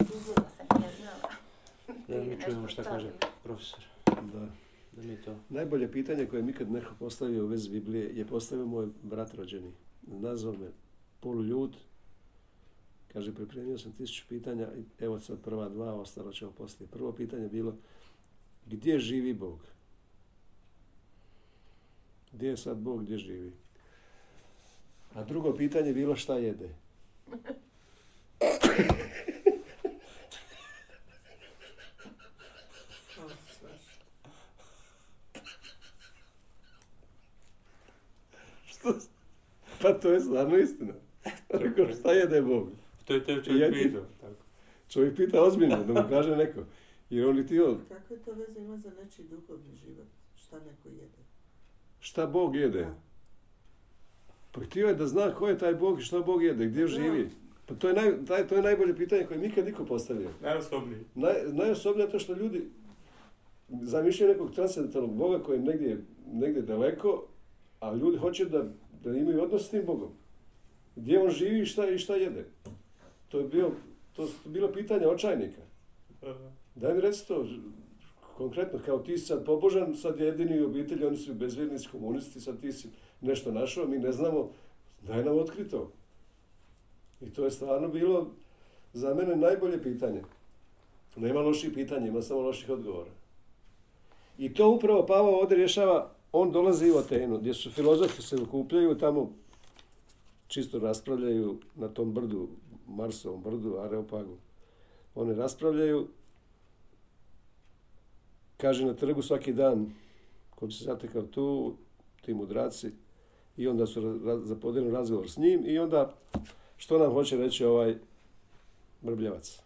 Izgleda sam, ja znala. Mi čujemo šta kaže profesor. Da. Da mi to... Najbolje pitanje koje mi ikad neko postavio u vezi Biblije je postavio moj brat rođeni. Nazvao me poluljud. Kaže, pripremio sam tisuću pitanja i evo sad prva dva, ostalo ćemo poslije. Prvo pitanje je bilo, gdje živi Bog? Gdje je sad Bog, gdje živi? A drugo pitanje je bilo šta jede? Što? Pa to je stvarno istina. Rekao, šta jede Bog? To je te Ja čovjek ti- pitao. Tako. Čovjek pita ozbiljno, da mu kaže neko. Jer on li ti on, Kakve to veze ima za nečiji duhovni život? Šta neko jede? šta Bog jede? Da. Pa htio je da zna ko je taj Bog i šta Bog jede, gdje živi. Pa to je, naj, taj, to je najbolje pitanje koje nikad niko postavio. Najosobniji. Naj, najosobnije je to što ljudi zamišljaju nekog transcendentalnog Boga koji je negdje, negdje daleko, a ljudi hoće da, da imaju odnos s tim Bogom. Gdje on živi i šta, i šta jede. To je bio, to su bilo pitanje očajnika. Daj mi reci to konkretno, kao ti si sad pobožan, sad jedini u obitelji, oni su bezvjernici, komunisti, sad ti si nešto našao, mi ne znamo, daj nam otkri to. I to je stvarno bilo za mene najbolje pitanje. Nema loših pitanja, ima samo loših odgovora. I to upravo Pavao ovdje rješava, on dolazi u Atenu, gdje su filozofi se okupljaju, tamo čisto raspravljaju na tom brdu, Marsovom brdu, Areopagu. Oni raspravljaju, kaže na trgu svaki dan, ko bi se zatekao tu, ti mudraci, i onda su zapodijeli razgovor s njim i onda što nam hoće reći ovaj brbljavac.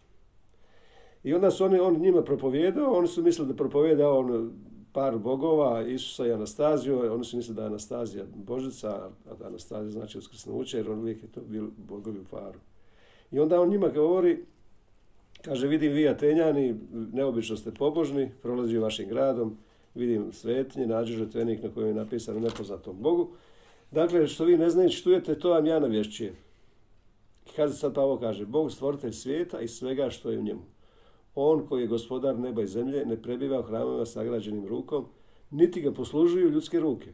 I onda su oni, on njima propovijedao, oni su mislili da propovijeda on par bogova, Isusa i Anastaziju, oni su mislili da je Anastazija Božica, a Anastazija znači uskrsnuće, jer on uvijek je to bil bogovi u paru. I onda on njima govori, kaže, vidim vi Atenjani, neobično ste pobožni, prolazi vašim gradom, vidim svetinje, nađu žetvenik na kojem je napisano nepoznatom Bogu. Dakle, što vi ne znate, čujete, to vam ja navješćujem. Kaže sad Pavo kaže, Bog stvoritelj svijeta i svega što je u njemu. On koji je gospodar neba i zemlje ne prebiva u hramovima sagrađenim rukom, niti ga poslužuju ljudske ruke.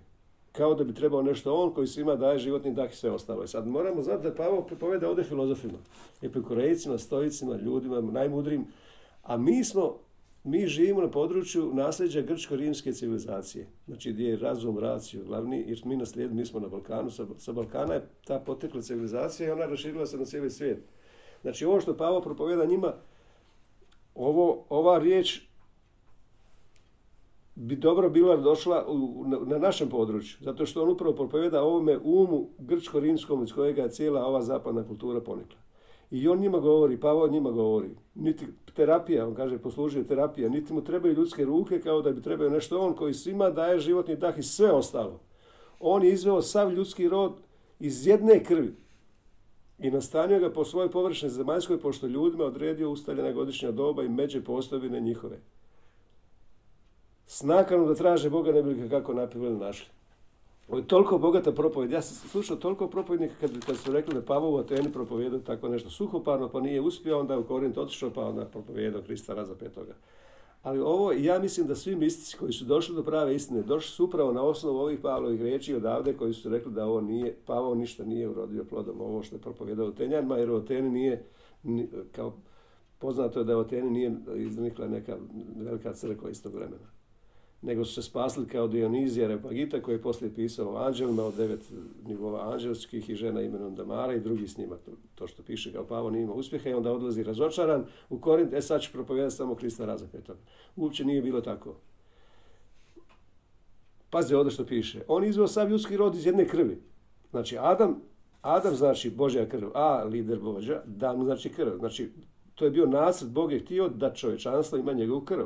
Kao da bi trebao nešto on koji svima daje životni dah i sve ostalo. I sad moramo znati da Pavo pripoveda ovdje filozofima, epikurejcima, stojicima, ljudima, najmudrijim. A mi smo, mi živimo na području nasljeđa grčko-rimske civilizacije. Znači gdje je razum, raciju glavni, jer mi naslijedili, mi smo na Balkanu, sa, sa Balkana je ta potekla civilizacija i ona raširila se na cijeli svijet. Znači ovo što Pavo propoveda njima, ovo, ova riječ bi dobro bila došla u, na, na našem području, zato što on upravo propoveda ovome umu grčko-rimskom iz kojega je cijela ova zapadna kultura ponikla. I on njima govori, Pavao njima govori, niti terapija, on kaže poslužuje terapija, niti mu trebaju ljudske ruke kao da bi trebao nešto on koji svima daje životni dah i sve ostalo. On je izveo sav ljudski rod iz jedne krvi i nastanio ga po svojoj površini zemaljskoj, pošto ljudima odredio ustaljena godišnja doba i međe postojbine njihove. S nakanom da traže Boga ne bi kako napivali našli. Ovo je toliko bogata propovjed. Ja sam slušao toliko propovjednika kad, kad su rekli da Pavao u Ateni propovijedao tako nešto suhoparno, pa nije uspio, onda je u Korint otišao, pa onda propovijedao Krista razapetoga. Ali ovo, ja mislim da svi mistici koji su došli do prave istine, došli su upravo na osnovu ovih Pavlovih riječi odavde koji su rekli da ovo nije, Pavao ništa nije urodio plodom, ovo što je propovijedao Atenjanima, jer u Ateni nije, ni- kao poznato je da u Ateni nije iznikla neka velika crkva istog vremena nego su se spasili kao Dionizija Repagita koji je poslije pisao o anđelima od devet nivova anđelskih i žena imenom Damara i drugi s njima, to, to što piše kao Pavo nije imao uspjeha i onda odlazi razočaran u Korint, e sad ću propovijedati samo Krista razapetog. Uopće nije bilo tako. Pazi ovdje što piše. On izveo sav ljudski rod iz jedne krvi. Znači Adam, Adam znači Božja krv, a lider Božja, Dan znači krv. Znači to je bio nacrt, Bog je htio da čovječanstvo ima njegovu krv.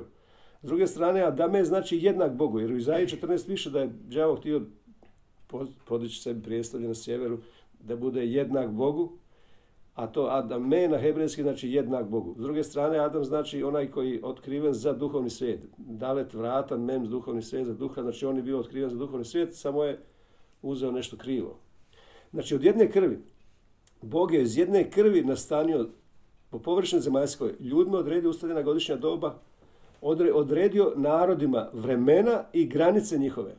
S druge strane, Adame znači jednak Bogu, jer u Izaiji 14 piše da je đavo htio po- podići sebi prijestolje na sjeveru, da bude jednak Bogu, a to Adame na hebrejski znači jednak Bogu. S druge strane, Adam znači onaj koji je otkriven za duhovni svijet. Dalet vrata, mem duhovni svijet za duha, znači on je bio otkriven za duhovni svijet, samo je uzeo nešto krivo. Znači od jedne krvi. Bog je iz jedne krvi nastanio po površini zemaljskoj ljudima odredio ustaljena godišnja doba, odredio narodima vremena i granice njihove.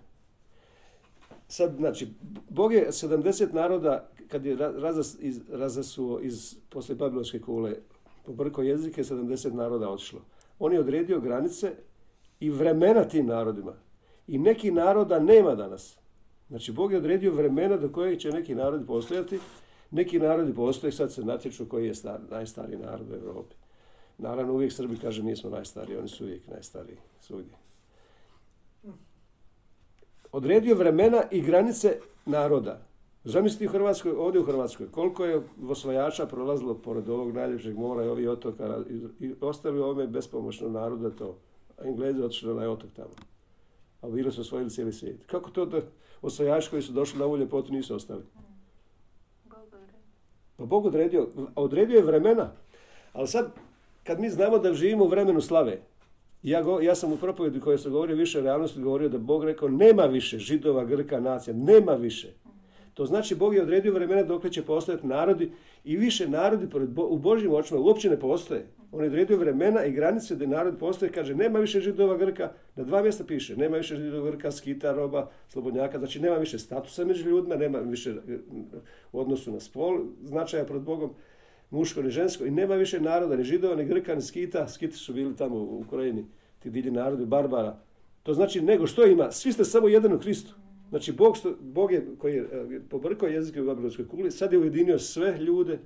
Sad, znači, Bog je 70 naroda, kad je ra- razas, iz, razasuo iz, poslije Babilonske kule, pobrko jezike, 70 naroda otišlo. On je odredio granice i vremena tim narodima. I neki naroda nema danas. Znači, Bog je odredio vremena do kojeg će neki narodi postojati. Neki narodi postoje, sad se natječu koji je star, najstariji narod u Europi. Naravno, uvijek Srbi kaže mi smo najstariji, oni su uvijek najstariji svugdje. Odredio vremena i granice naroda. Zamislite u Hrvatskoj, ovdje u Hrvatskoj, koliko je osvajača prolazilo pored ovog najljepšeg mora i ovih otoka i, ostali ovome bespomoćno narodu da to. A Englezi otišli na onaj otok tamo. A bili su osvojili cijeli svijet. Kako to da osvajači koji su došli na ovu ljepotu nisu ostali? Pa Bog odredio, odredio je vremena. Ali sad, kad mi znamo da živimo u vremenu slave, ja, go, ja sam u propovedi koje sam govorio više realnosti govorio da Bog rekao nema više židova, grka, nacija, nema više. To znači Bog je odredio vremena dok će postojati narodi i više narodi u Božjim očima uopće ne postoje. On je odredio vremena i granice da narod postoje, kaže nema više židova, grka, na dva mjesta piše, nema više židova, grka, skita, roba, slobodnjaka, znači nema više statusa među ljudima, nema više u odnosu na spol značaja pred Bogom, muško ni žensko i nema više naroda, ni židova, ni grka, ni skita, skiti su bili tamo u Ukrajini, ti divlji narodi, barbara. To znači nego što ima, svi ste samo jedan u Kristu. Znači Bog, što, Bog je, koji je e, pobrkao jezike u Babilonskoj kugli, sad je ujedinio sve ljude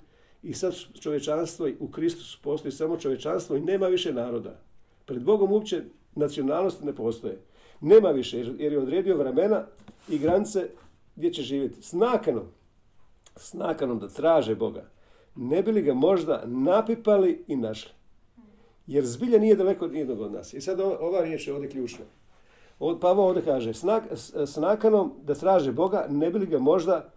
i sad čovječanstvo u Kristusu postoji samo čovječanstvo i nema više naroda. Pred Bogom uopće nacionalnosti ne postoje. Nema više jer je odredio vremena i granice gdje će živjeti. S nakanom, s nakanom da traže Boga, ne bi li ga možda napipali i našli. Jer zbilja nije daleko od nijednog od nas. I sad ova, riječ je ovdje ključna. Pavao ovdje kaže, s, nak- s- s nakanom da traže Boga, ne bi li ga možda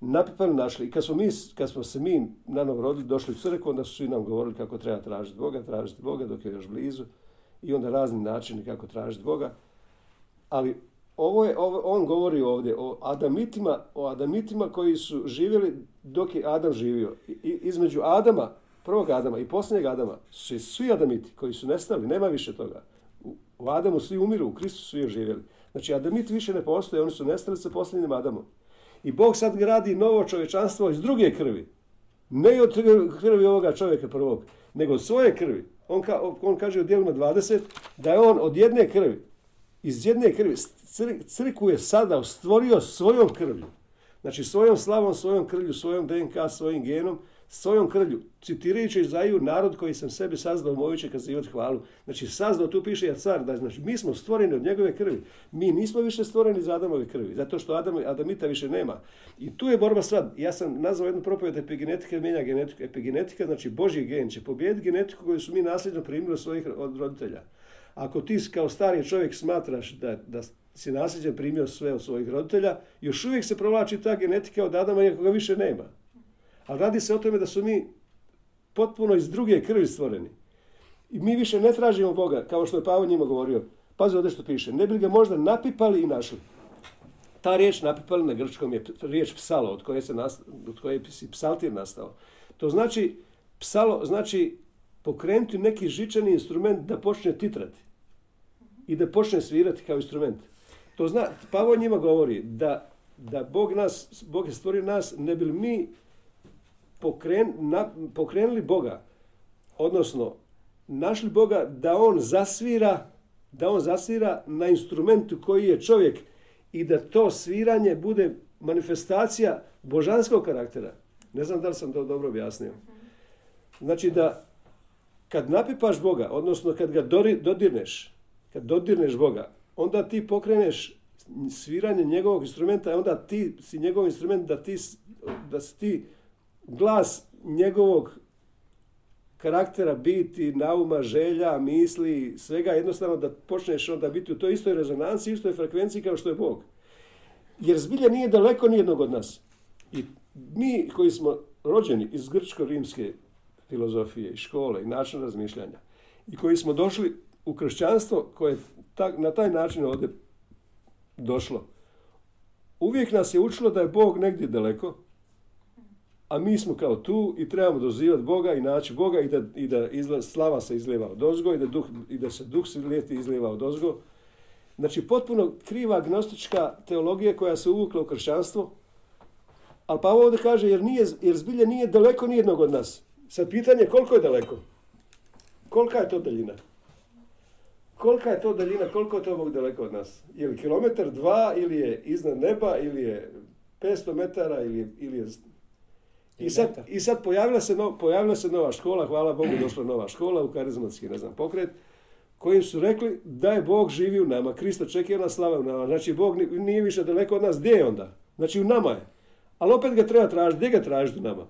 napipali našli. I kad smo, mi, kad smo se mi na novo rodili, došli u crkvu, onda su svi nam govorili kako treba tražiti Boga, tražiti Boga dok je još blizu. I onda razni načini kako tražiti Boga. Ali ovo je, ovo, on govori ovdje o Adamitima, o Adamitima koji su živjeli dok je Adam živio. I, između Adama, prvog Adama i posljednjeg Adama su svi Adamiti koji su nestali, nema više toga. U, u Adamu svi umiru, u Kristu su svi živjeli. Znači Adamiti više ne postoje, oni su nestali sa posljednjim Adamom. I Bog sad gradi novo čovječanstvo iz druge krvi. Ne od krvi ovoga čovjeka prvog, nego od svoje krvi. On, ka, on kaže u dijelima 20 da je on od jedne krvi, iz jedne krvi, cr, crkvu je sada stvorio svojom krvlju. Znači svojom slavom, svojom krvlju, svojom DNK, svojim genom, svojom krvlju. Citirajući Izaiju, narod koji sam sebi sazdao, moju će kazivati hvalu. Znači sazdao, tu piše ja car, da znači mi smo stvoreni od njegove krvi. Mi nismo više stvoreni iz Adamove krvi, zato što Adam, Adamita više nema. I tu je borba sad. Ja sam nazvao jednu propoved epigenetika mijenja genetiku. Epigenetika, znači Božji gen će pobijediti genetiku koju su mi nasljedno primili od svojih od roditelja. Ako ti kao stari čovjek smatraš da, da si nasljeđen primio sve od svojih roditelja, još uvijek se provlači ta genetika od Adama iako ga više nema. Ali radi se o tome da su mi potpuno iz druge krvi stvoreni. I mi više ne tražimo Boga, kao što je Pavo njima govorio. Pazi ovdje što piše. Ne bi ga možda napipali i našli. Ta riječ napipali na grčkom je riječ psalo, od koje, se nast, od koje je psaltir nastao. To znači, psalo znači pokrenuti neki žičani instrument da počne titrati i da počne svirati kao instrument. To zna, Pavo njima govori da, da Bog, nas, Bog je stvorio nas, ne bi li mi pokren, na, pokrenuli Boga, odnosno našli Boga da on zasvira, da on zasvira na instrumentu koji je čovjek i da to sviranje bude manifestacija božanskog karaktera. Ne znam da li sam to dobro objasnio. Znači da kad napipaš Boga, odnosno kad ga dodirneš, kad dodirneš Boga, onda ti pokreneš sviranje njegovog instrumenta i onda ti si njegov instrument da ti, da si ti glas njegovog karaktera, biti, nauma, želja, misli, svega jednostavno da počneš onda biti u toj istoj rezonanci, istoj frekvenciji kao što je Bog. Jer zbilja nije daleko nijednog od nas. I mi koji smo rođeni iz grčko-rimske filozofije i škole i načina razmišljanja i koji smo došli u kršćanstvo koje ta, na taj način ovdje došlo, uvijek nas je učilo da je Bog negdje daleko, a mi smo kao tu i trebamo dozivati Boga i naći Boga i da, i da izla- slava se izlijeva od ozgo i da, duh, i da se duh sveti izlijeva od ozgo. Znači, potpuno kriva agnostička teologija koja se uvukla u kršćanstvo, ali pa ovdje kaže, jer, nije, jer zbilje nije daleko nijednog od nas. Sad pitanje je koliko je daleko? Kolika je to daljina? Kolika je to daljina, koliko je to Bog daleko od nas? Je li kilometar, dva, ili je iznad neba, ili je 500 metara, ili, je- ili je... I sad. I sad pojavila, se no, pojavila se nova škola, hvala Bogu došla nova škola u karizmatski, ne znam, pokret, kojim su rekli da je Bog živi u nama, Krist očekuje nas slava u nama, znači Bog ni- nije više daleko od nas, gdje je onda? Znači u nama je. Ali opet ga treba tražiti, gdje ga tražiti u nama?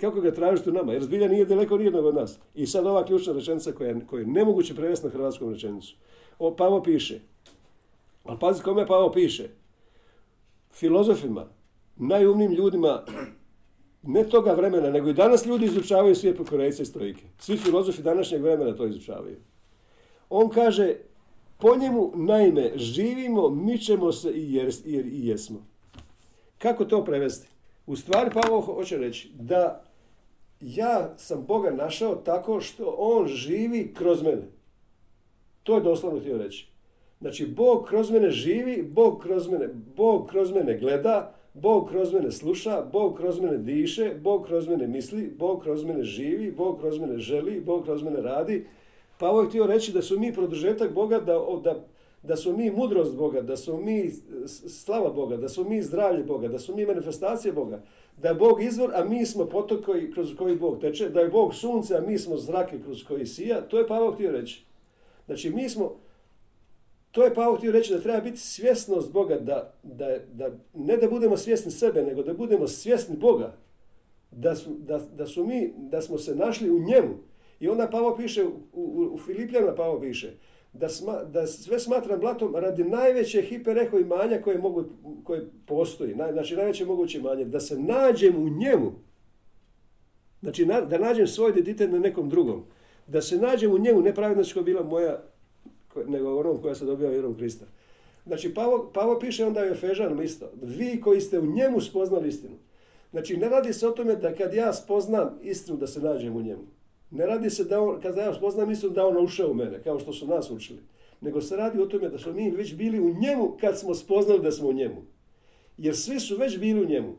Kako ga tražiti u nama? Jer zbilja nije daleko nijednog od nas. I sad ova ključna rečenica koja, je- je nemoguće prevesti na hrvatskom rečenicu. O, Pavo piše, ali pazi kome Pavo piše. Filozofima, najumnijim ljudima, ne toga vremena, nego i danas ljudi izučavaju svijet po Korejce i stojike. Svi filozofi današnjeg vremena to izučavaju. On kaže, po njemu, naime, živimo, mičemo se i, jer, jer i jesmo. Kako to prevesti? U stvari Pavao ho- hoće reći da ja sam Boga našao tako što On živi kroz mene. To je doslovno htio reći. Znači, Bog kroz mene živi, Bog kroz mene, Bog kroz mene gleda, Bog kroz mene sluša, Bog kroz mene diše, Bog kroz mene misli, Bog kroz mene živi, Bog kroz mene želi, Bog kroz mene radi. Pavao je htio reći da su mi produžetak Boga, da, da, da su mi mudrost Boga, da su mi slava Boga, da su mi zdravlje Boga, da su mi manifestacije Boga, da je Bog izvor, a mi smo potok koji, kroz koji Bog teče, da je Bog sunce, a mi smo zrake kroz koji sija, to je Pavao htio reći. Znači mi smo, to je Pavao htio reći da treba biti svjesnost Boga, da, da, da ne da budemo svjesni sebe, nego da budemo svjesni Boga. Da, su, da, da, su mi, da smo se našli u njemu. I onda Pavao piše, u, u, u Filipljana Pavao piše, da, sma, da sve smatram blatom radi najveće hipereho imanja koje, mogu, koje postoji, naj, znači najveće moguće imanje, da se nađem u njemu. Znači na, da nađem svoj identitet na nekom drugom. Da se nađem u njemu, nepravednost koja je bila moja, nego onom koja se dobija vjerom Krista. Znači, Pavo, Pavo piše onda u Efežanom isto. Vi koji ste u njemu spoznali istinu. Znači, ne radi se o tome da kad ja spoznam istinu da se nađem u njemu. Ne radi se da on, kad ja spoznam istinu da on ušao u mene, kao što su nas učili. Nego se radi o tome da smo mi već bili u njemu kad smo spoznali da smo u njemu. Jer svi su već bili u njemu.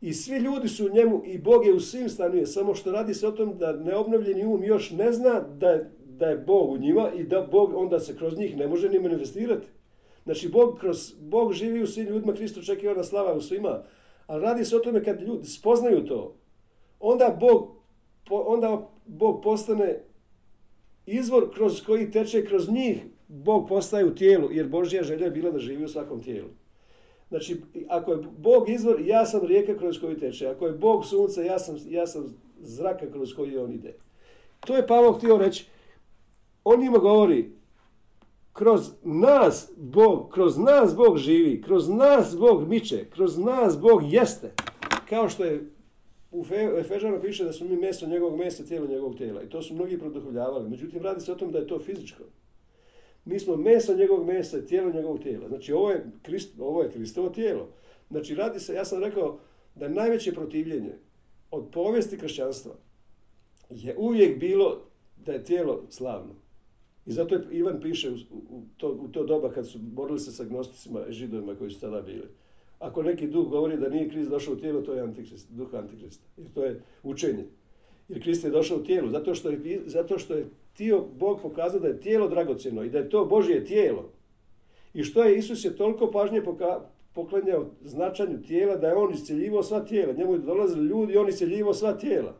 I svi ljudi su u njemu i Bog je u svim stanuje. Samo što radi se o tom da neobnovljeni um još ne zna da je, da je Bog u njima i da Bog onda se kroz njih ne može ni manifestirati. Znači, Bog, kroz, Bog živi u svim ljudima, Kristo očekuje ona slava u svima. Ali radi se o tome kad ljudi spoznaju to, onda Bog, po- onda Bog postane izvor kroz koji teče kroz njih, Bog postaje u tijelu, jer Božja želja je bila da živi u svakom tijelu. Znači, ako je Bog izvor, ja sam rijeka kroz koju teče. Ako je Bog sunce, ja sam, ja sam zraka kroz koji on ide. To je Pavao htio reći. On njima govori, kroz nas Bog, kroz nas Bog živi, kroz nas Bog miče, kroz nas Bog jeste. Kao što je u Fe- u Efežanu piše da smo mi meso njegovog mesa, tijelo njegovog tijela. I to su mnogi produhovljavali. Međutim, radi se o tom da je to fizičko. Mi smo meso njegovog mesa tijelo njegovog tijela. Znači, ovo je, Krist, ovo je Kristovo tijelo. Znači, radi se, ja sam rekao da najveće protivljenje od povijesti kršćanstva je uvijek bilo da je tijelo slavno. I zato je Ivan piše u, u, to, u to doba kad su borili se sa gnosticima i židovima koji su tada bili. Ako neki duh govori da nije Krist došao u tijelo, to je antikrist, duh antikrista. Jer to je učenje. Jer Krist je došao u tijelu, zato što je, zato što je htio Bog pokazao da je tijelo dragocjeno i da je to Božje tijelo. I što je Isus je toliko pažnje poka, poklanjao značanju tijela da je on isceljivao sva tijela. Njemu je dolazili ljudi i on isceljivao sva tijela.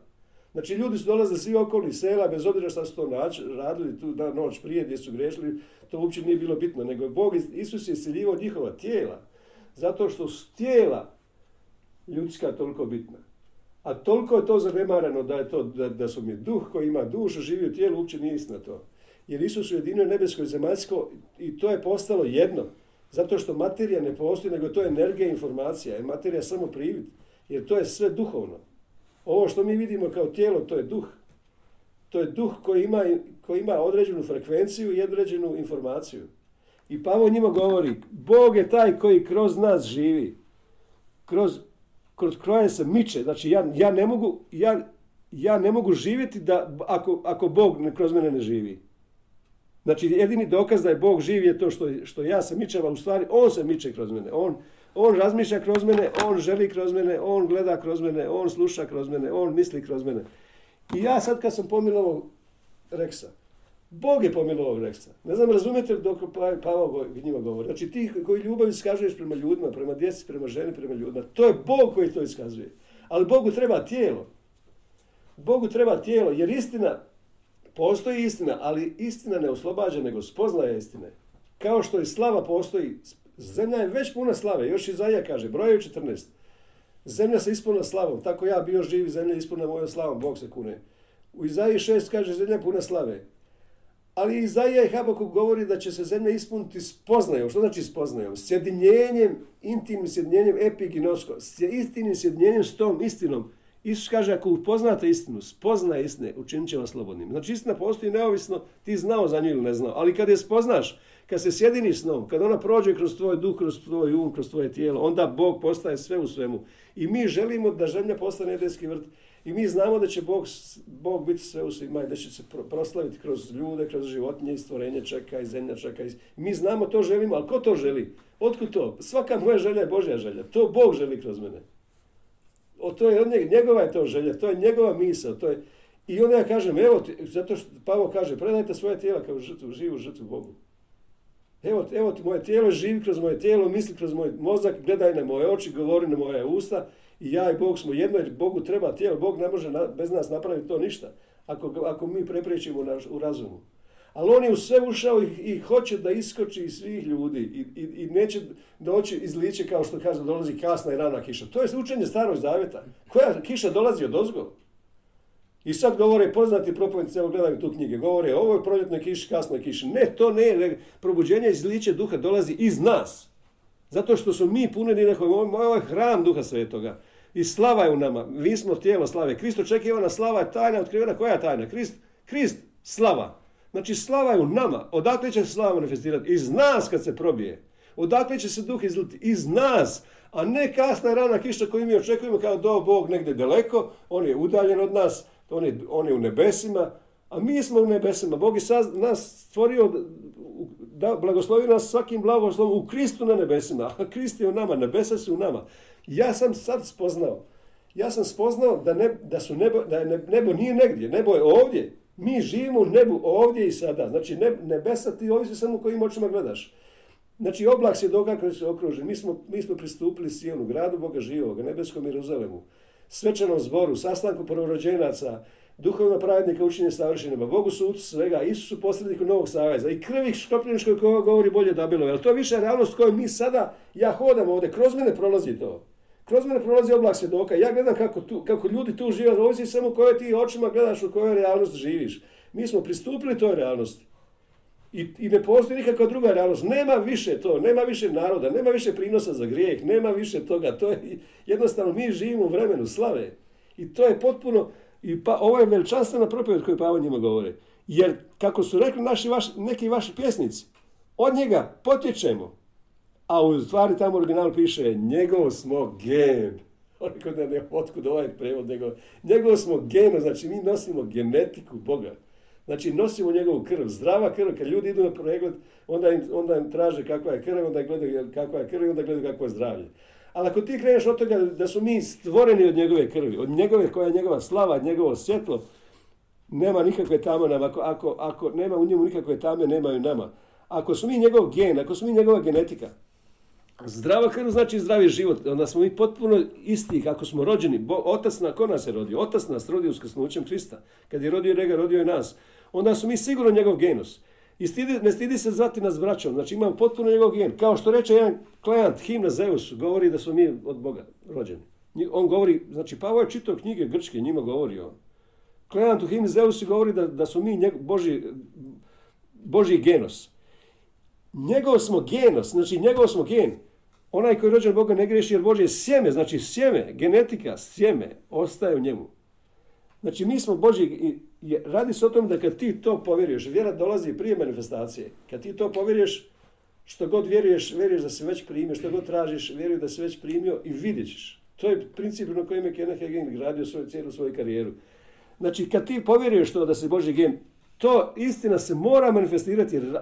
Znači ljudi su dolazili svi okolnih sela, bez obzira šta su to nač, radili tu na noć prije gdje su grešili, to uopće nije bilo bitno, nego je Bog, Isus je isceljivao njihova tijela. Zato što su tijela ljudska toliko bitna. A toliko je to zanemareno da je to, da, da su mi duh koji ima dušu, živi u tijelu, uopće nije istina to. Jer Isus ujedinio nebesko i zemaljsko i to je postalo jedno. Zato što materija ne postoji, nego to je energija informacija. Je materija samo privid. Jer to je sve duhovno. Ovo što mi vidimo kao tijelo, to je duh. To je duh koji ima, koji ima određenu frekvenciju i određenu informaciju. I Pavo njima govori, Bog je taj koji kroz nas živi. Kroz kroz koje se miče. Znači ja, ja, ne mogu, ja, ja ne mogu živjeti da, ako, ako Bog ne- kroz mene ne živi. Znači jedini dokaz da je Bog živ je to što, što ja se mičem, a u stvari On se miče kroz mene. On, on razmišlja kroz mene, On želi kroz mene, On gleda kroz mene, On sluša kroz mene, On misli kroz mene. I ja sad kad sam pomilovao Reksa, Bog je pomilovao Reksa. Ne znam, razumijete dok Pa- Pavao njima govori. Znači ti koji ljubav iskazuješ prema ljudima, prema djeci, prema ženi, prema ljudima, to je Bog koji to iskazuje. Ali Bogu treba tijelo. Bogu treba tijelo, jer istina, postoji istina, ali istina ne oslobađa, nego spoznaje istine. Kao što i slava postoji, zemlja je već puna slave, još Izaija kaže, brojevi 14. Zemlja se ispunila slavom, tako ja bio živ, zemlja je ispunila mojom slavom, Bog se kune. U Izaiji 6 kaže, zemlja puna slave. Ali Izaija i Habakuk govori da će se zemlja ispuniti spoznajom. Što znači spoznajom? Sjedinjenjem, intimnim sjedinjenjem epiginosko, s istinnim sjedinjenjem s tom istinom. Isus kaže, ako upoznate istinu, spoznaje istine, učinit će vas slobodnim. Znači istina postoji neovisno, ti znao za nju ili ne znao. Ali kad je spoznaš, kad se sjediniš s njom, kad ona prođe kroz tvoj duh, kroz tvoj um, kroz tvoje tijelo, onda Bog postaje sve u svemu. I mi želimo da zemlja postane nebeski vrt. I mi znamo da će Bog, Bog biti sve u svima i da će se pro- proslaviti kroz ljude, kroz životinje i stvorenje čeka i zemlja čeka. I mi znamo to želimo, ali ko to želi? Otkud to? Svaka moja želja je Božja želja. To Bog želi kroz mene. O, to je od njega, njegova je to želja, to je njegova misao, to je... I onda ja kažem, evo, ti, zato što Pavo kaže, predajte svoje tijela kao žrtvu, živu žrtvu Bogu. Evo, evo ti moje tijelo, živi kroz moje tijelo, misli kroz moj mozak, gledaj na moje oči, govori na moje usta i ja i Bog smo jedno jer Bogu treba tijelo, Bog ne može na- bez nas napraviti to ništa ako, ako mi prepriječimo naš, u razumu. Ali on je u sve ušao i, i hoće da iskoči iz svih ljudi i, i, i neće doći iz liče kao što kaže dolazi kasna i rana kiša. To je učenje starog zavjeta. Koja kiša dolazi od ozgo? I sad govore poznati propovjednici, evo gledaju tu knjige, govore o ovoj proljetnoj kiši, kasnoj kiši. Ne, to ne, nego probuđenje iz liče duha dolazi iz nas. Zato što smo mi puneni nekom, ovo ovo je hram duha svetoga. I slava je u nama. Mi smo tijelo slave. Krist očekivana slava je tajna, otkrivena koja je tajna? Krist, Krist, slava. Znači slava je u nama. Odakle će se slava manifestirati? Iz nas kad se probije. Odakle će se duh izliti? Iz nas. A ne kasna rana kiša koju mi očekujemo kao do Bog negdje daleko. On je udaljen od nas. On je, on je u nebesima. A mi smo u nebesima. Bog je saz- nas stvorio, da, blagoslovi nas svakim blagoslovom u Kristu na nebesima. A Krist je u nama, nebesa su u nama. Ja sam sad spoznao. Ja sam spoznao da, ne, da, su nebo, da je ne- nebo nije negdje, nebo je ovdje. Mi živimo u nebu ovdje i sada. Znači ne, nebesa ti ovisi samo kojim očima gledaš. Znači oblak svjedoka koji se okruži. Mi smo, mi smo pristupili Sijonu, gradu Boga živoga, nebeskom Jeruzalemu, svečanom zboru, sastanku prvorođenaca, duhovima pravednika učinje savršenima, Bogu sucu svega, Isusu posredniku Novog Saveza i krvi škopljeničkoj koja govori bolje Dabilo. Jel to je više realnost koju mi sada, ja hodam ovdje, kroz mene prolazi to. Kroz mene prolazi oblak svjedoka. Ja gledam kako, tu, kako ljudi tu žive, ovisi samo koje ti očima gledaš u kojoj realnosti živiš. Mi smo pristupili toj realnosti. I, I ne postoji nikakva druga realnost. Nema više to, nema više naroda, nema više prinosa za grijeh, nema više toga. To je jednostavno mi živimo u vremenu slave. I to je potpuno, i pa, ovo je veličanstvena propovjed koju Pavo njima govore. Jer, kako su rekli naši, vaši, neki vaši pjesnici, od njega potječemo. A u stvari tamo u originalu piše njegov smo gen. Oni kod ne, ne, otkud ovaj prevod, nego njegov smo geno, znači mi nosimo genetiku Boga. Znači nosimo njegovu krv, zdrava krv, kad ljudi idu na pregled, onda im, onda im traže kakva je krv, onda gledaju kakva je krv i onda gledaju kakvo je zdravlje. Ali ako ti kreneš od toga da su mi stvoreni od njegove krvi, od njegove koja je njegova slava, njegovo svjetlo, nema nikakve tame nama, ako, ako, ako nema u njemu nikakve tame, nema i nama. Ako smo mi njegov gen, ako smo mi njegova genetika, Zdrava krv znači zdravi život. Onda smo mi potpuno isti kako smo rođeni. Bo, otac na, ko nas je rodio? Otac nas rodio uskrsnućem Krista. Kad je rodio njega, rodio je nas. Onda smo mi sigurno njegov genus. I stidi, ne stidi se zvati nas braćom. Znači imamo potpuno njegov gen. Kao što reče jedan klejant himna Zeusu, govori da smo mi od Boga rođeni. On govori, znači Pavo je čitao knjige grčke, njima govori on. Klejant u himni Zeusu govori da, da smo mi njeg, Boži, Boži genos. Njegov smo genos, znači njegov smo gen. Onaj koji je rođen Boga ne griješi jer Božje sjeme, znači sjeme, genetika, sjeme, ostaje u njemu. Znači mi smo Božji, radi se o tome da kad ti to povjeruješ, vjera dolazi prije manifestacije, kad ti to povjeruješ, što god vjeruješ, vjeruješ da si već primio, što god tražiš, vjeruj da si već primio i vidjet ćeš. To je princip na kojem je Kenneth Hagin gradio svoju, cijelu svoju karijeru. Znači, kad ti povjeruješ to da si Boži gen, to istina se mora manifestirati jer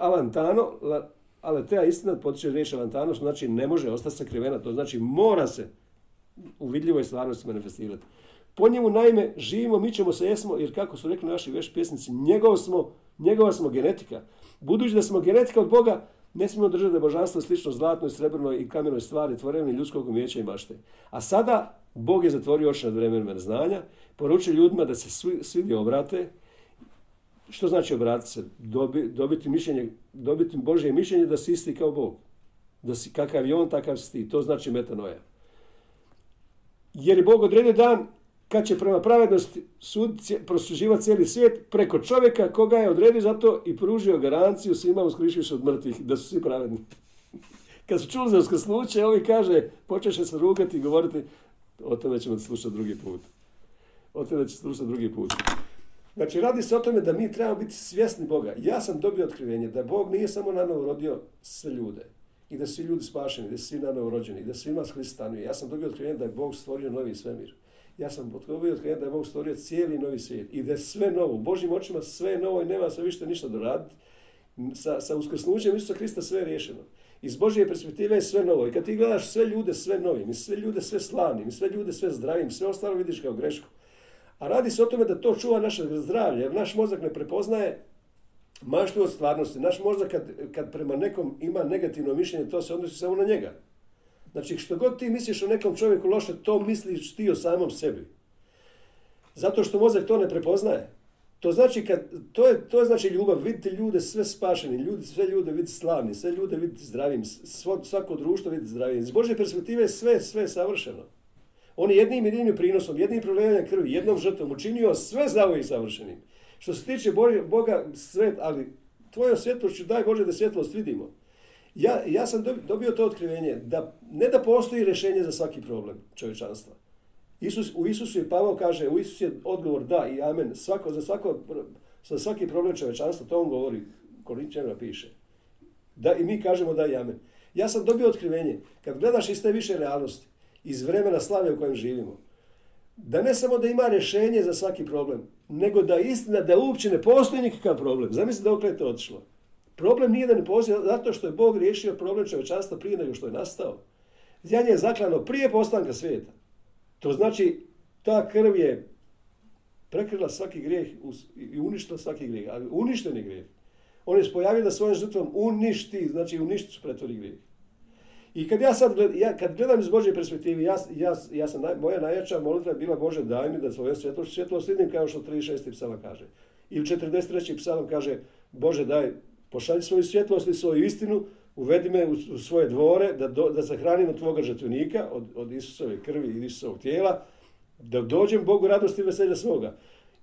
ali ta istina potiče riječ alantano, što znači ne može ostati sakrivena, to znači mora se u vidljivoj stvarnosti manifestirati. Po njemu naime živimo, mi ćemo se jesmo, jer kako su rekli naši veš pjesnici, njegov smo, njegova smo genetika. Budući da smo genetika od Boga, ne smijemo držati da je božanstvo slično zlatnoj, srebrnoj i kamenoj stvari, tvorevni ljudskog umijeća i mašte. A sada Bog je zatvorio oči nad vremenom znanja, poručuje ljudima da se svi, svi obrate. Što znači obratiti se? Dobi, dobiti, mišljenje, dobiti Božje mišljenje da si isti kao Bog. Da si kakav je on, takav si ti. To znači metanoja. Jer je Bog odredio dan kad će prema pravednosti sud, prosuživati cijeli svijet preko čovjeka koga je odredio za to i pružio garanciju svima uskrišivši od mrtvih, da su svi pravedni. Kad su čuli za uskrsnuće, ovi kaže, počeše se rugati i govoriti, o tome ćemo slušati drugi put. O tome ćemo slušati drugi put. Znači, radi se o tome da mi trebamo biti svjesni Boga. Ja sam dobio otkrivenje da Bog nije samo na novo rodio sve ljude i da svi ljudi spašeni, da svi na novo rođeni, da svima stanuje. Ja sam dobio otkrivenje da je Bog stvorio novi svemir ja sam otkrivenje da je Bog stvorio cijeli novi svijet i da je sve novo. U Božjim očima sve je novo i nema se više ništa doraditi. Sa, sa uskrsnućem Isusa Krista sve je riješeno. Iz Božje perspektive je sve novo. I kad ti gledaš sve ljude sve novim, i sve ljude sve slavnim, i sve ljude sve zdravim, sve ostalo vidiš kao grešku. A radi se o tome da to čuva naše zdravlje, jer naš mozak ne prepoznaje maštu od stvarnosti. Naš mozak kad, kad prema nekom ima negativno mišljenje, to se odnosi samo na njega. Znači, što god ti misliš o nekom čovjeku loše, to misliš ti o samom sebi. Zato što mozak to ne prepoznaje. To znači, kad, to, je, to je znači ljubav, vidite ljude sve spašeni, ljudi, sve ljude vidite slavni, sve ljude vidite zdravim, svo, svako društvo vidite zdravim. Iz Božje perspektive je sve, sve savršeno. On je jednim jedinim prinosom, jednim prolivanjem krvi, jednom žrtvom učinio sve za ovih savršenim. Što se tiče Boga, sve, ali tvojom svjetlošću daj Bože da svjetlost vidimo. Ja, ja sam dobio to otkrivenje, da ne da postoji rješenje za svaki problem čovječanstva. Isus, u Isusu je Pavao kaže, u Isusu je odgovor da i amen. Svako, za, svako, za svaki problem čovječanstva, to on govori, Korinčanima piše. Da, I mi kažemo da i amen. Ja sam dobio otkrivenje, kad gledaš iz te više realnosti, iz vremena slave u kojem živimo, da ne samo da ima rješenje za svaki problem, nego da istina da uopće ne postoji nikakav problem. Zamislite dok je to otišlo. Problem nije da ne postoji zato što je Bog riješio problem čovječanstva prije nego što je nastao. Zjanje je zaklano prije postanka svijeta. To znači ta krv je prekrila svaki grijeh i uništila svaki grijeh, ali uništeni grijeh. On je spojavio da svojom žrtvom uništi, znači uništi su pretvori grijeh. I kad ja sad ja, kad gledam iz Božje perspektive, ja, ja, ja sam, naj, moja najjača molitva je bila Bože daj mi da svoje svjetlost vidim kao što 36. psalam kaže. Ili 43. psalam kaže Bože daj pošalji svoju svjetlost i svoju istinu, uvedi me u, svoje dvore, da, do, da zahranim od tvoga žrtvenika, od, od Isusove krvi i Isusovog tijela, da dođem Bogu radosti i veselja svoga.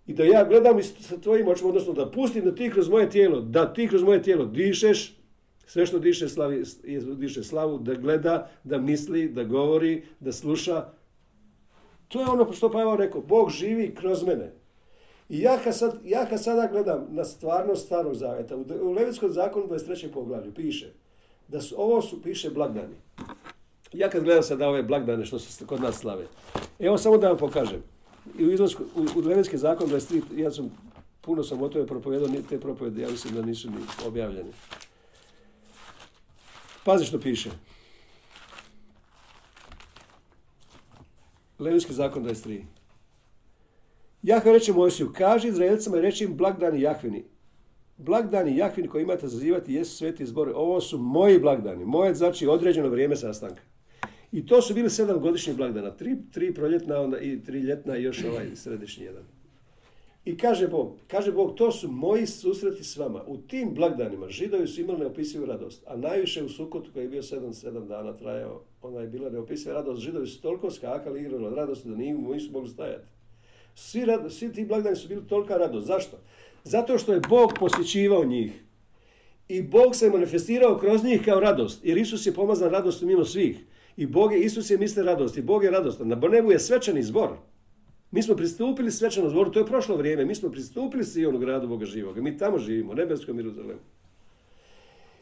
I da ja gledam sa tvojim očima, odnosno da pustim da ti kroz moje tijelo, da ti kroz moje tijelo dišeš, sve što diše, slavi, diše slavu, da gleda, da misli, da govori, da sluša. To je ono što Pavel rekao, Bog živi kroz mene. I ja kad, sad, ja kad sada gledam na stvarnost starog zavjeta, u, u Levitskom zakonu 23. poglavlju piše da su, ovo su, piše blagdani. Ja kad gledam sada ove blagdane što se kod nas slave, evo samo da vam pokažem. I u, izlasku, u, u Levitski zakon 23, ja sam, puno sam o tome propovedao, te propovede, ja mislim da nisu ni objavljene. Pazi što piše. Levitski zakon 23. Jahve reče Mojsiju, kaži Izraelcima i reći im blagdani Jahvini. Blagdani Jahvini koji imate zazivati jesu sveti zbori. Ovo su moji blagdani. Moje znači određeno vrijeme sastanka. I to su bili sedam godišnjih blagdana. Tri, tri proljetna onda i tri ljetna i još ovaj središnji jedan. I kaže Bog, kaže Bog, to su moji susreti s vama. U tim blagdanima židovi su imali neopisivu radost, a najviše u Sukotu koji je bio sedam, sedam dana trajao, ona je bila neopisiva radost. Židovi su toliko skakali igrali od radosti da nisu mogli stajati. Svi, rad, svi ti blagdani su bili tolika radost. Zašto? Zato što je Bog posjećivao njih. I Bog se manifestirao kroz njih kao radost. Jer Isus je pomazan radostom mimo svih. I Bog je, Isus je misle radost. I Bog je radostan. Na nebu je svečani zbor. Mi smo pristupili svečanom zboru, to je prošlo vrijeme. Mi smo pristupili Sijonu gradu Boga živoga. Mi tamo živimo, nebeskom Jeruzalemu.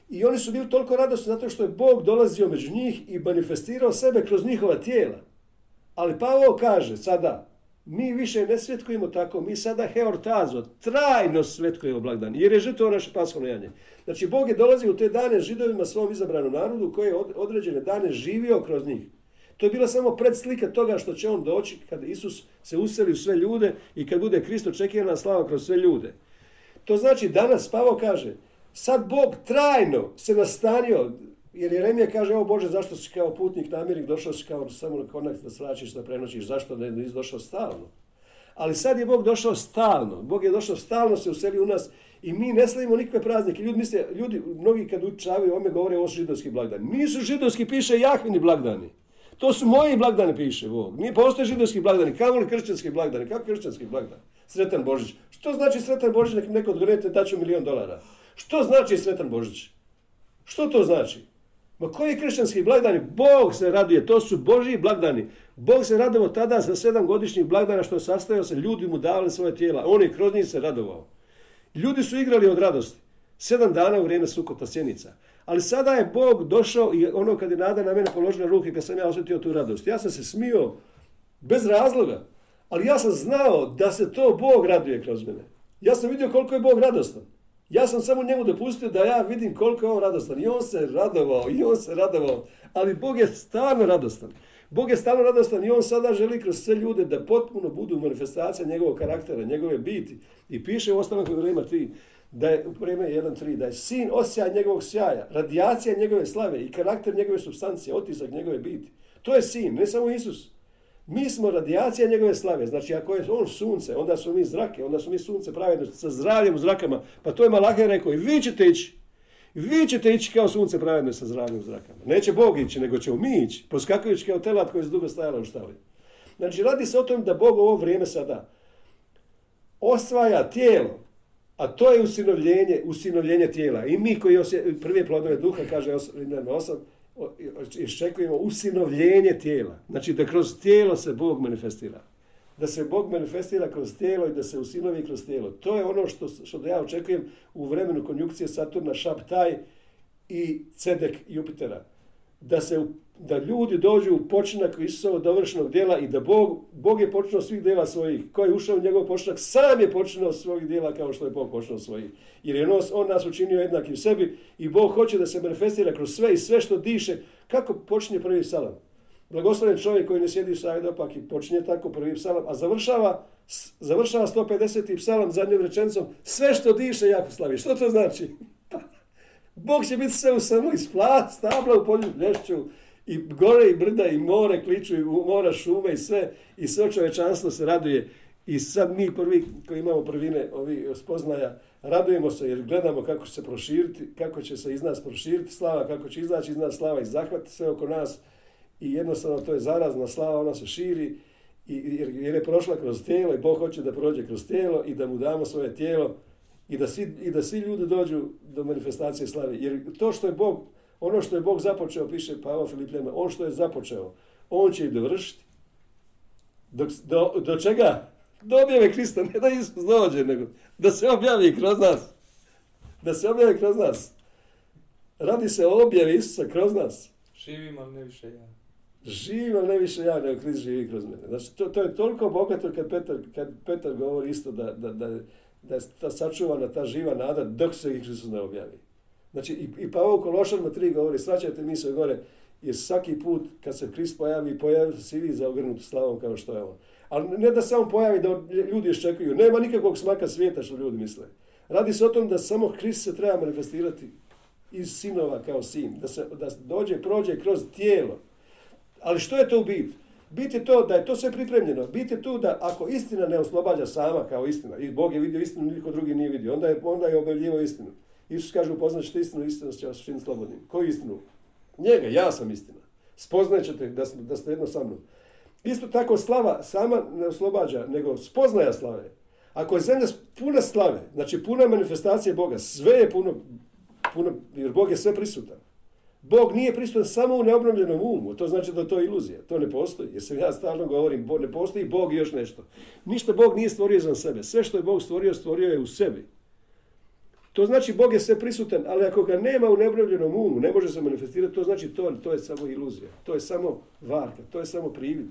I oni su bili toliko radosni zato što je Bog dolazio među njih i manifestirao sebe kroz njihova tijela. Ali Pavao kaže sada, mi više ne svetkujemo tako, mi sada heortazo, trajno svetkujemo blagdan, jer je žrtvo naše paskovno janje. Znači, Bog je dolazi u te dane židovima svom izabranom narodu koji je određene dane živio kroz njih. To je bila samo predslika toga što će on doći kad Isus se useli u sve ljude i kad bude Krist očekivana slava kroz sve ljude. To znači danas Pavo kaže, sad Bog trajno se nastanio, jer Jeremija kaže, evo Bože, zašto si kao putnik namjerik, došao si kao samo na konak da sračiš, da prenoćiš, zašto ne nisi došao stalno? Ali sad je Bog došao stalno. Bog je došao stalno, se useli u nas i mi ne slavimo nikakve praznike. Ljudi misle, ljudi, mnogi kad učavaju, ome govore ovo su židovski blagdani. Nisu židovski, piše Jahvini blagdani. To su moji blagdani, piše Bog. Nije postoje židovski blagdani, kamo li kršćanski blagdani? Kako kršćanski blagdan? Sretan Božić. Što znači Sretan Božić, nek neko odgledate, daću milion dolara? Što znači Sretan Božić? Što to znači? Ma koji kršćanski blagdani? Bog se raduje, to su Božji blagdani. Bog se radovao tada za sedam godišnjih blagdana što je sastojao se, ljudi mu davali svoje tijela. On je kroz njih se radovao. Ljudi su igrali od radosti. Sedam dana u vrijeme sukota sjenica. Ali sada je Bog došao i ono kad je nada na mene položila ruke, kad sam ja osjetio tu radost. Ja sam se smio bez razloga. Ali ja sam znao da se to Bog raduje kroz mene. Ja sam vidio koliko je Bog radostan. Ja sam samo njemu dopustio da ja vidim koliko je on radostan. I on se radovao, i on se radovao. Ali Bog je stvarno radostan. Bog je stalno radostan i on sada želi kroz sve ljude da potpuno budu manifestacija njegovog karaktera, njegove biti. I piše u ostalom vremena ti da je u vreme 1.3, da je sin osjeća njegovog sjaja, radijacija njegove slave i karakter njegove substancije, otisak njegove biti. To je sin, ne samo Isus. Mi smo radijacija njegove slave. Znači, ako je on sunce, onda su mi zrake, onda su mi sunce pravedno sa zdravljem u zrakama. Pa to je Malahaj rekao i vi ćete ići. Vi ćete ići kao sunce pravedno sa zdravljem u zrakama. Neće Bog ići, nego ćemo mi ići. Poskakujući kao telat koji je dugo stajala u štali. Znači, radi se o tom da Bog u ovo vrijeme sada osvaja tijelo, a to je usinovljenje, usinovljenje tijela. I mi koji osje, prve plodove duha, kaže 8, iščekujemo usinovljenje tijela. Znači da kroz tijelo se Bog manifestira. Da se Bog manifestira kroz tijelo i da se usinovi kroz tijelo. To je ono što, što da ja očekujem u vremenu konjukcije Saturna, Šaptaj i Cedek Jupitera. Da se da ljudi dođu u počinak Isusovog dovršenog djela i da Bog, Bog je počinao svih djela svojih. Ko je ušao u njegov počinak, sam je počinao svojih djela kao što je Bog počinao svojih. Jer je on, on nas učinio jednakim sebi i Bog hoće da se manifestira kroz sve i sve što diše. Kako počinje prvi salam? Blagosloven čovjek koji ne sjedi u i počinje tako prvi psalam, a završava, završava 150. psalam zadnjom rečenicom, sve što diše jako slavi. Što to znači? Bog će biti sve u samo iz stabla u polju lješću, i gore i brda i more kliču i mora šume i sve i sve čovečanstvo se raduje i sad mi prvi koji imamo prvine ovi spoznaja radujemo se jer gledamo kako će se proširiti, kako će se iz nas proširiti slava, kako će izaći iz nas slava i zahvatiti sve oko nas i jednostavno to je zarazna slava, ona se širi i, jer, jer je prošla kroz tijelo i Bog hoće da prođe kroz tijelo i da mu damo svoje tijelo i da svi, i da svi ljudi dođu do manifestacije slave. Jer to što je Bog ono što je Bog započeo, piše Pavo Filipljama, on što je započeo, on će i dovršiti. Do, do, do čega? Do objave Krista, ne da Isus dođe, nego da se objavi kroz nas. Da se objavi kroz nas. Radi se o objavi Isusa kroz nas. Živim, ali ne više ja. Živim, ali ne više ja, nego Krist živi kroz mene. Znači, to, to je toliko bogato kad Petar, kad Petar govori isto da, da, da, da je ta sačuvana, ta živa nada dok se Isus ne objavi. Znači, i, i Pavao Kološanima 3 govori, svaćajte mi se gore, jer svaki put kad se Krist pojavi, pojavi se svi zaogrnuti slavom kao što je on. Ali ne da se on pojavi da ljudi iščekuju, nema nikakvog smaka svijeta što ljudi misle. Radi se o tom da samo Krist se treba manifestirati iz sinova kao sin, da, se, da dođe, prođe kroz tijelo. Ali što je to u bit? Bit je to da je to sve pripremljeno. Bit je tu da ako istina ne oslobađa sama kao istina, i Bog je vidio istinu, niko drugi nije vidio, onda je, onda je objavljivo istinu. Isus kaže upoznat ćete istinu, istina će vas učiniti slobodnim. Koju istinu? Njega, ja sam istina. Spoznat ćete da, da ste jedno sa mnom. Isto tako slava sama ne oslobađa, nego spoznaja slave. Ako je zemlja puna slave, znači puna manifestacije Boga, sve je puno, puno jer Bog je sve prisutan. Bog nije prisutan samo u neobnovljenom umu, to znači da to je iluzija, to ne postoji. Jer se ja stalno govorim, ne postoji Bog i još nešto. Ništa Bog nije stvorio za sebe. Sve što je Bog stvorio, stvorio je u sebi. To znači Bog je sve prisutan, ali ako ga nema u nebrojljenom umu, ne može se manifestirati, to znači to, to je samo iluzija, to je samo varka, to je samo privid.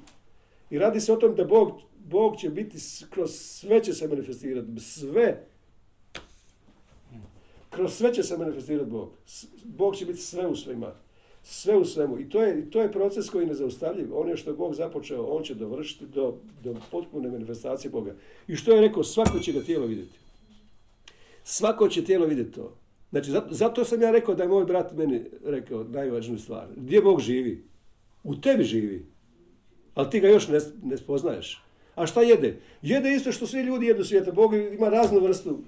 I radi se o tom da Bog, Bog će biti, kroz sve će se manifestirati, sve. Kroz sve će se manifestirati Bog. Bog će biti sve u svima. Sve u svemu. I to je, to je proces koji je nezaustavljiv. Ono što je Bog započeo, on će dovršiti do, do potpune manifestacije Boga. I što je rekao, svako će ga tijelo vidjeti. Svako će tijelo vidjeti to. Znači, zato, sam ja rekao da je moj brat meni rekao najvažniju stvar. Gdje Bog živi? U tebi živi. Ali ti ga još ne, ne spoznaješ. A šta jede? Jede isto što svi ljudi jedu svijeta. Bog ima raznu vrstu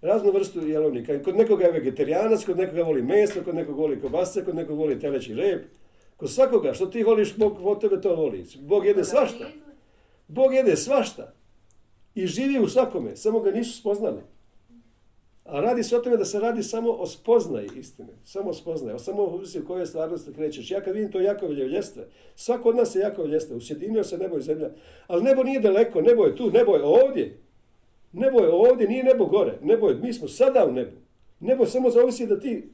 raznu vrstu jelovnika. Kod nekoga je vegetarijanac, kod nekoga voli meso, kod nekoga voli kobasice, kod nekoga voli teleći rep. Kod svakoga, što ti voliš, Bog od tebe to voli. Bog jede svašta. Bog jede svašta. I živi u svakome, samo ga nisu spoznali. A radi se o tome da se radi samo o spoznaji istine. Samo o spoznaji. O samo u kojoj stvarnosti krećeš. Ja kad vidim to Jakovlje ljestve, svako od nas je Jakovlje ljestve. Usjedinio se nebo i zemlja. Ali nebo nije daleko, nebo je tu, nebo je ovdje. Nebo je ovdje, nije nebo gore. Nebo je, mi smo sada u nebu. Nebo samo zavisi da ti...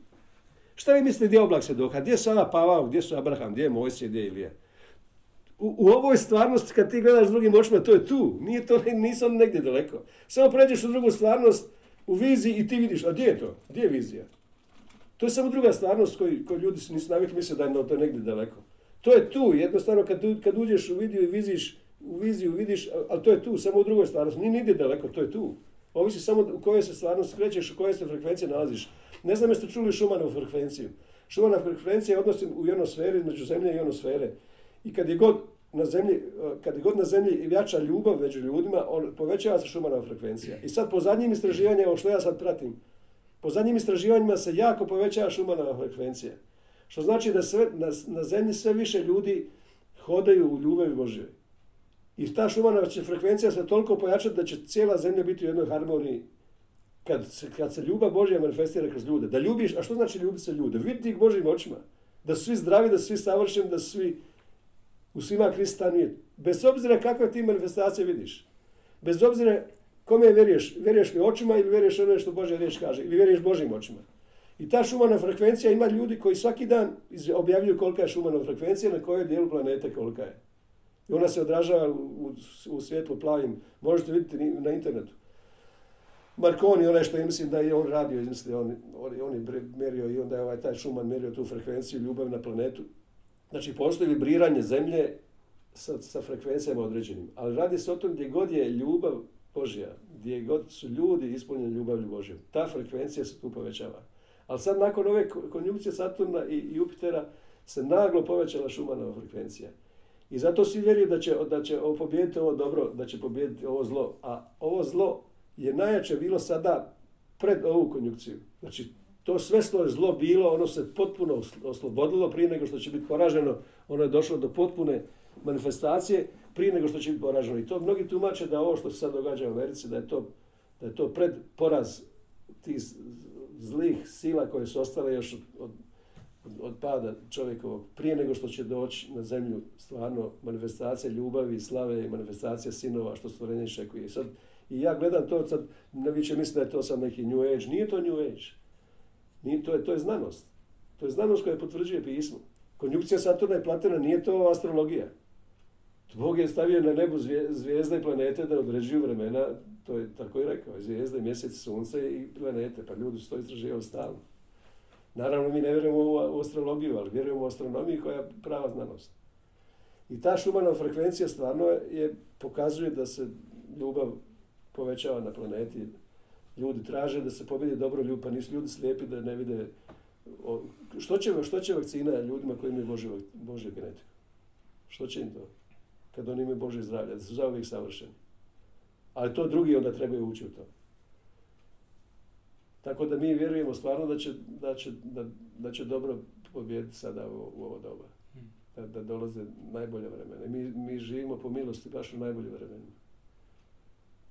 Šta vi mislite gdje je oblak se doha? Gdje je sada Pavao, gdje su Abraham, gdje je Mojsije, gdje je Ilija? U, u ovoj stvarnosti kad ti gledaš drugim očima, to je tu. Nije to, oni negdje daleko. Samo pređeš u drugu stvarnost, u viziji i ti vidiš, a gdje je to? Gdje je vizija? To je samo druga stvarnost koju, koju ljudi su- nisu navikli misle da je to negdje daleko. To je tu, jednostavno kad, kad uđeš u viziju i viziš, u viziju vidiš, ali to je tu, samo u drugoj stvarnosti. Nije nigdje daleko, to je tu. Ovisi samo u kojoj se stvarnosti krećeš, u kojoj se frekvencije nalaziš. Ne znam jeste čuli Šumanovu frekvenciju. Šumana frekvencija je odnos u ionosferi, između zemlje i ionosfere. I kad je god na zemlji, eh, kad god na zemlji jača ljubav među ljudima, on, povećava se Šumanova frekvencija. I sad po zadnjim istraživanjima, ovo što ja sad pratim, po zadnjim istraživanjima se jako povećava Šumanova frekvencija. Što znači da sve, na, na zemlji sve više ljudi hodaju u ljubavi Božjoj. I ta Šumanova će frekvencija se toliko pojačati da će cijela zemlja biti u jednoj harmoniji kad se, kad se ljubav Božja manifestira kroz ljude. Da ljubiš, a što znači ljubiti se ljude? Vidjeti ih Božjim očima. Da su svi zdravi, da su svi savršeni, da su svi u svima Krist stanuje. Bez obzira kakve ti manifestacije vidiš. Bez obzira kome vjeruješ. Vjeruješ li očima ili vjeruješ ono što Božja riječ kaže. Ili vjeruješ Božjim očima. I ta šumana frekvencija ima ljudi koji svaki dan objavljuju kolika je šumana frekvencija, na kojoj dijelu planete kolika je. I ona se odražava u, u, u svjetlo plavim. Možete vidjeti na internetu. Marconi, onaj što je, mislim da je on radio, mislim, on, on, on je mjerio i onda je ovaj taj šuman mjerio tu frekvenciju ljubav na planetu. Znači, postoji vibriranje zemlje sa, sa frekvencijama određenim. Ali radi se o tom gdje god je ljubav Božja, gdje god su ljudi ispunjeni ljubavlju Božjom, ta frekvencija se tu povećava. Ali sad nakon ove ko- konjunkcije Saturna i Jupitera se naglo povećala Šumanova frekvencija. I zato svi vjeruju da će, da će ovo pobijediti ovo dobro, da će pobijediti ovo zlo. A ovo zlo je najjače bilo sada pred ovu konjunkciju. Znači, to sve što je zlo bilo, ono se potpuno os- oslobodilo prije nego što će biti poraženo. Ono je došlo do potpune manifestacije prije nego što će biti poraženo. I to mnogi tumače da ovo što se sad događa u Americi, da je to, da je to pred poraz tih zlih sila koje su ostale još od, od, od pada čovjekovog, prije nego što će doći na zemlju stvarno manifestacija ljubavi, slave i manifestacija sinova što stvorenje iščekuje. I sad, i ja gledam to, sad ne vi će misliti da je to sad neki new age. Nije to new age. Nije, to, je, to je znanost. To je znanost koja potvrđuje pismo. Konjunkcija Saturna i Platena nije to astrologija. Bog je stavio na nebu zvije- zvijezde i planete da određuju vremena, to je tako i rekao, zvijezde, mjesec, sunce i planete, pa ljudi su to istraživali stalno. Naravno, mi ne vjerujemo u astrologiju, ali vjerujemo u astronomiji koja je prava znanost. I ta šumanova frekvencija stvarno je, pokazuje da se ljubav povećava na planeti. Ljudi traže da se pobjedi dobro ljub, pa nisu ljudi slijepi da ne vide... o- što, će, što će vakcina ljudima koji imaju Božju, Božju genetiku? Što će im to? Kad oni imaju Božje zdravlje, da su zauvijek savršeni. Ali to drugi onda trebaju ući u to. Tako da mi vjerujemo stvarno da će, da će, da, da će dobro pobijediti sada u, u ovo doba. Da, da dolaze najbolje vremena. Mi, mi živimo po milosti baš u najbolje vremena.